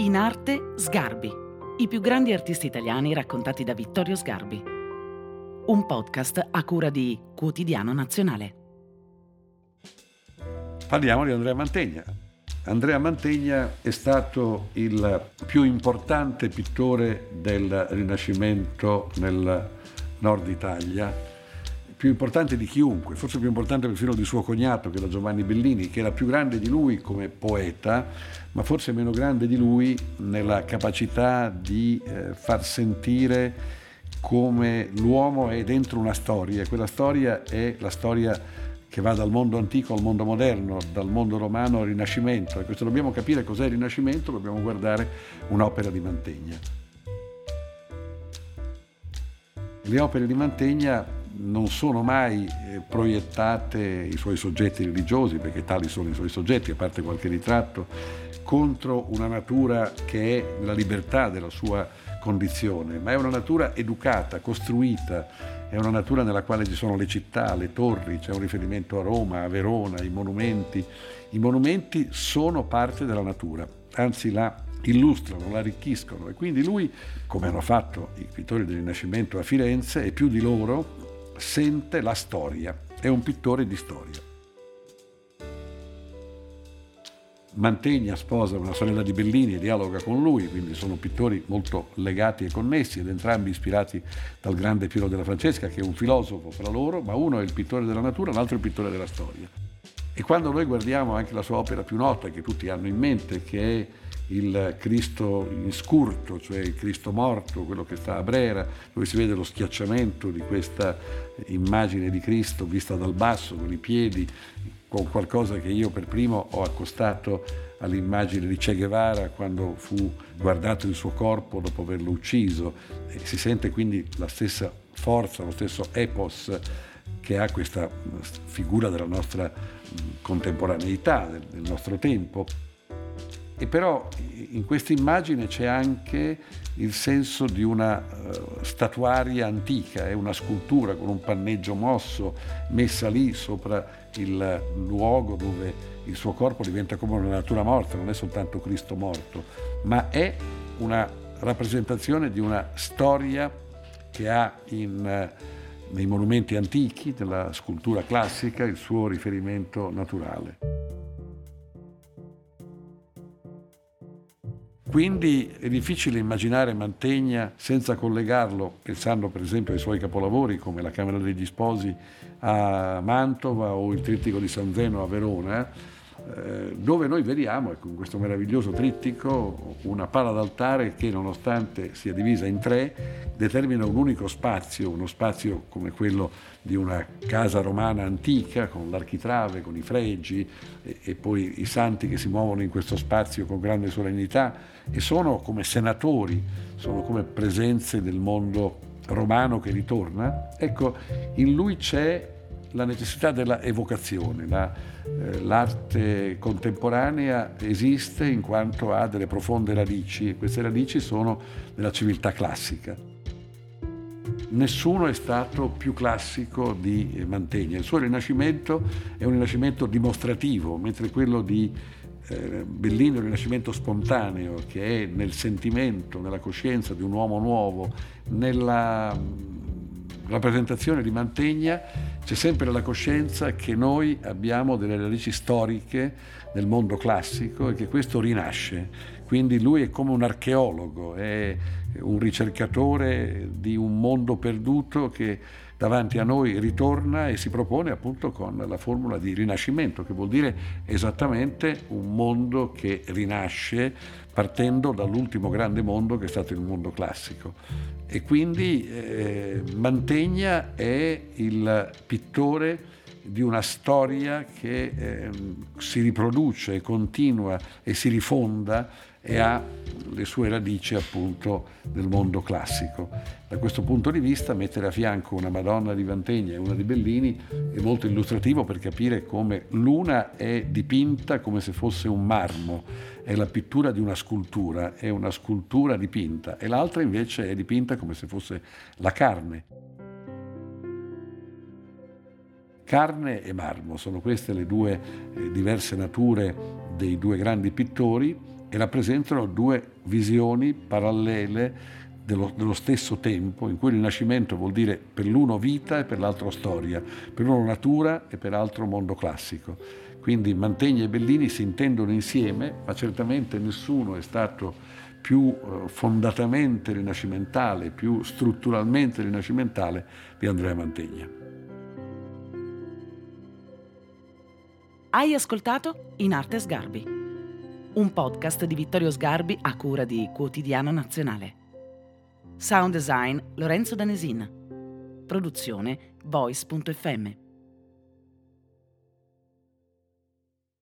In arte Sgarbi, i più grandi artisti italiani raccontati da Vittorio Sgarbi. Un podcast a cura di Quotidiano Nazionale. Parliamo di Andrea Mantegna. Andrea Mantegna è stato il più importante pittore del Rinascimento nel nord Italia più importante di chiunque, forse più importante perfino di suo cognato che era Giovanni Bellini, che era più grande di lui come poeta, ma forse meno grande di lui nella capacità di eh, far sentire come l'uomo è dentro una storia. Quella storia è la storia che va dal mondo antico al mondo moderno, dal mondo romano al Rinascimento. E questo dobbiamo capire cos'è il Rinascimento, dobbiamo guardare un'opera di Mantegna. Le opere di Mantegna non sono mai eh, proiettate i suoi soggetti religiosi, perché tali sono i suoi soggetti, a parte qualche ritratto, contro una natura che è la libertà della sua condizione, ma è una natura educata, costruita, è una natura nella quale ci sono le città, le torri, c'è un riferimento a Roma, a Verona, i monumenti. I monumenti sono parte della natura, anzi la illustrano, la arricchiscono e quindi lui, come hanno fatto i pittori del Rinascimento a Firenze, e più di loro, sente la storia, è un pittore di storia. Mantegna sposa una sorella di Bellini e dialoga con lui, quindi sono pittori molto legati e connessi ed entrambi ispirati dal grande Piero della Francesca, che è un filosofo fra loro, ma uno è il pittore della natura, l'altro è il pittore della storia. E quando noi guardiamo anche la sua opera più nota, che tutti hanno in mente, che è il Cristo in scurto, cioè il Cristo morto, quello che sta a Brera, dove si vede lo schiacciamento di questa immagine di Cristo vista dal basso, con i piedi, con qualcosa che io per primo ho accostato all'immagine di Che Guevara quando fu guardato il suo corpo dopo averlo ucciso. E si sente quindi la stessa forza, lo stesso epos che ha questa figura della nostra contemporaneità, del nostro tempo. E però in questa immagine c'è anche il senso di una uh, statuaria antica, è una scultura con un panneggio mosso messa lì sopra il luogo dove il suo corpo diventa come una natura morta, non è soltanto Cristo morto, ma è una rappresentazione di una storia che ha in, uh, nei monumenti antichi della scultura classica il suo riferimento naturale. Quindi è difficile immaginare Mantegna senza collegarlo, pensando per esempio ai suoi capolavori come la Camera degli Sposi a Mantova o il Trittico di San Zeno a Verona, dove noi vediamo, ecco, in questo meraviglioso trittico, una pala d'altare che nonostante sia divisa in tre, determina un unico spazio, uno spazio come quello di una casa romana antica, con l'architrave, con i fregi e, e poi i santi che si muovono in questo spazio con grande solennità e sono come senatori, sono come presenze del mondo romano che ritorna. Ecco, in lui c'è la necessità della evocazione. La, eh, l'arte contemporanea esiste in quanto ha delle profonde radici e queste radici sono nella civiltà classica. Nessuno è stato più classico di Mantegna. Il suo rinascimento è un rinascimento dimostrativo, mentre quello di eh, Bellini è un rinascimento spontaneo che è nel sentimento, nella coscienza di un uomo nuovo, nella rappresentazione di Mantegna c'è sempre la coscienza che noi abbiamo delle radici storiche nel mondo classico e che questo rinasce. Quindi lui è come un archeologo, è un ricercatore di un mondo perduto che davanti a noi ritorna e si propone appunto con la formula di rinascimento, che vuol dire esattamente un mondo che rinasce partendo dall'ultimo grande mondo che è stato il mondo classico. E quindi eh, Mantegna è il pittore di una storia che eh, si riproduce, continua e si rifonda e ha le sue radici appunto nel mondo classico. Da questo punto di vista mettere a fianco una Madonna di Vantegna e una di Bellini è molto illustrativo per capire come l'una è dipinta come se fosse un marmo, è la pittura di una scultura, è una scultura dipinta e l'altra invece è dipinta come se fosse la carne. Carne e marmo sono queste le due eh, diverse nature dei due grandi pittori e rappresentano due visioni parallele dello, dello, stesso tempo, in cui il Rinascimento vuol dire per l'uno vita e per l'altro storia, per l'uno natura e per l'altro mondo classico. Quindi Mantegna e Bellini si intendono insieme, ma certamente nessuno è stato più eh, fondatamente rinascimentale, più strutturalmente rinascimentale di Andrea Mantegna. Hai ascoltato In Arte Sgarbi, un podcast di Vittorio Sgarbi a cura di Quotidiano Nazionale. Sound design Lorenzo Danesin. Produzione voice.fm.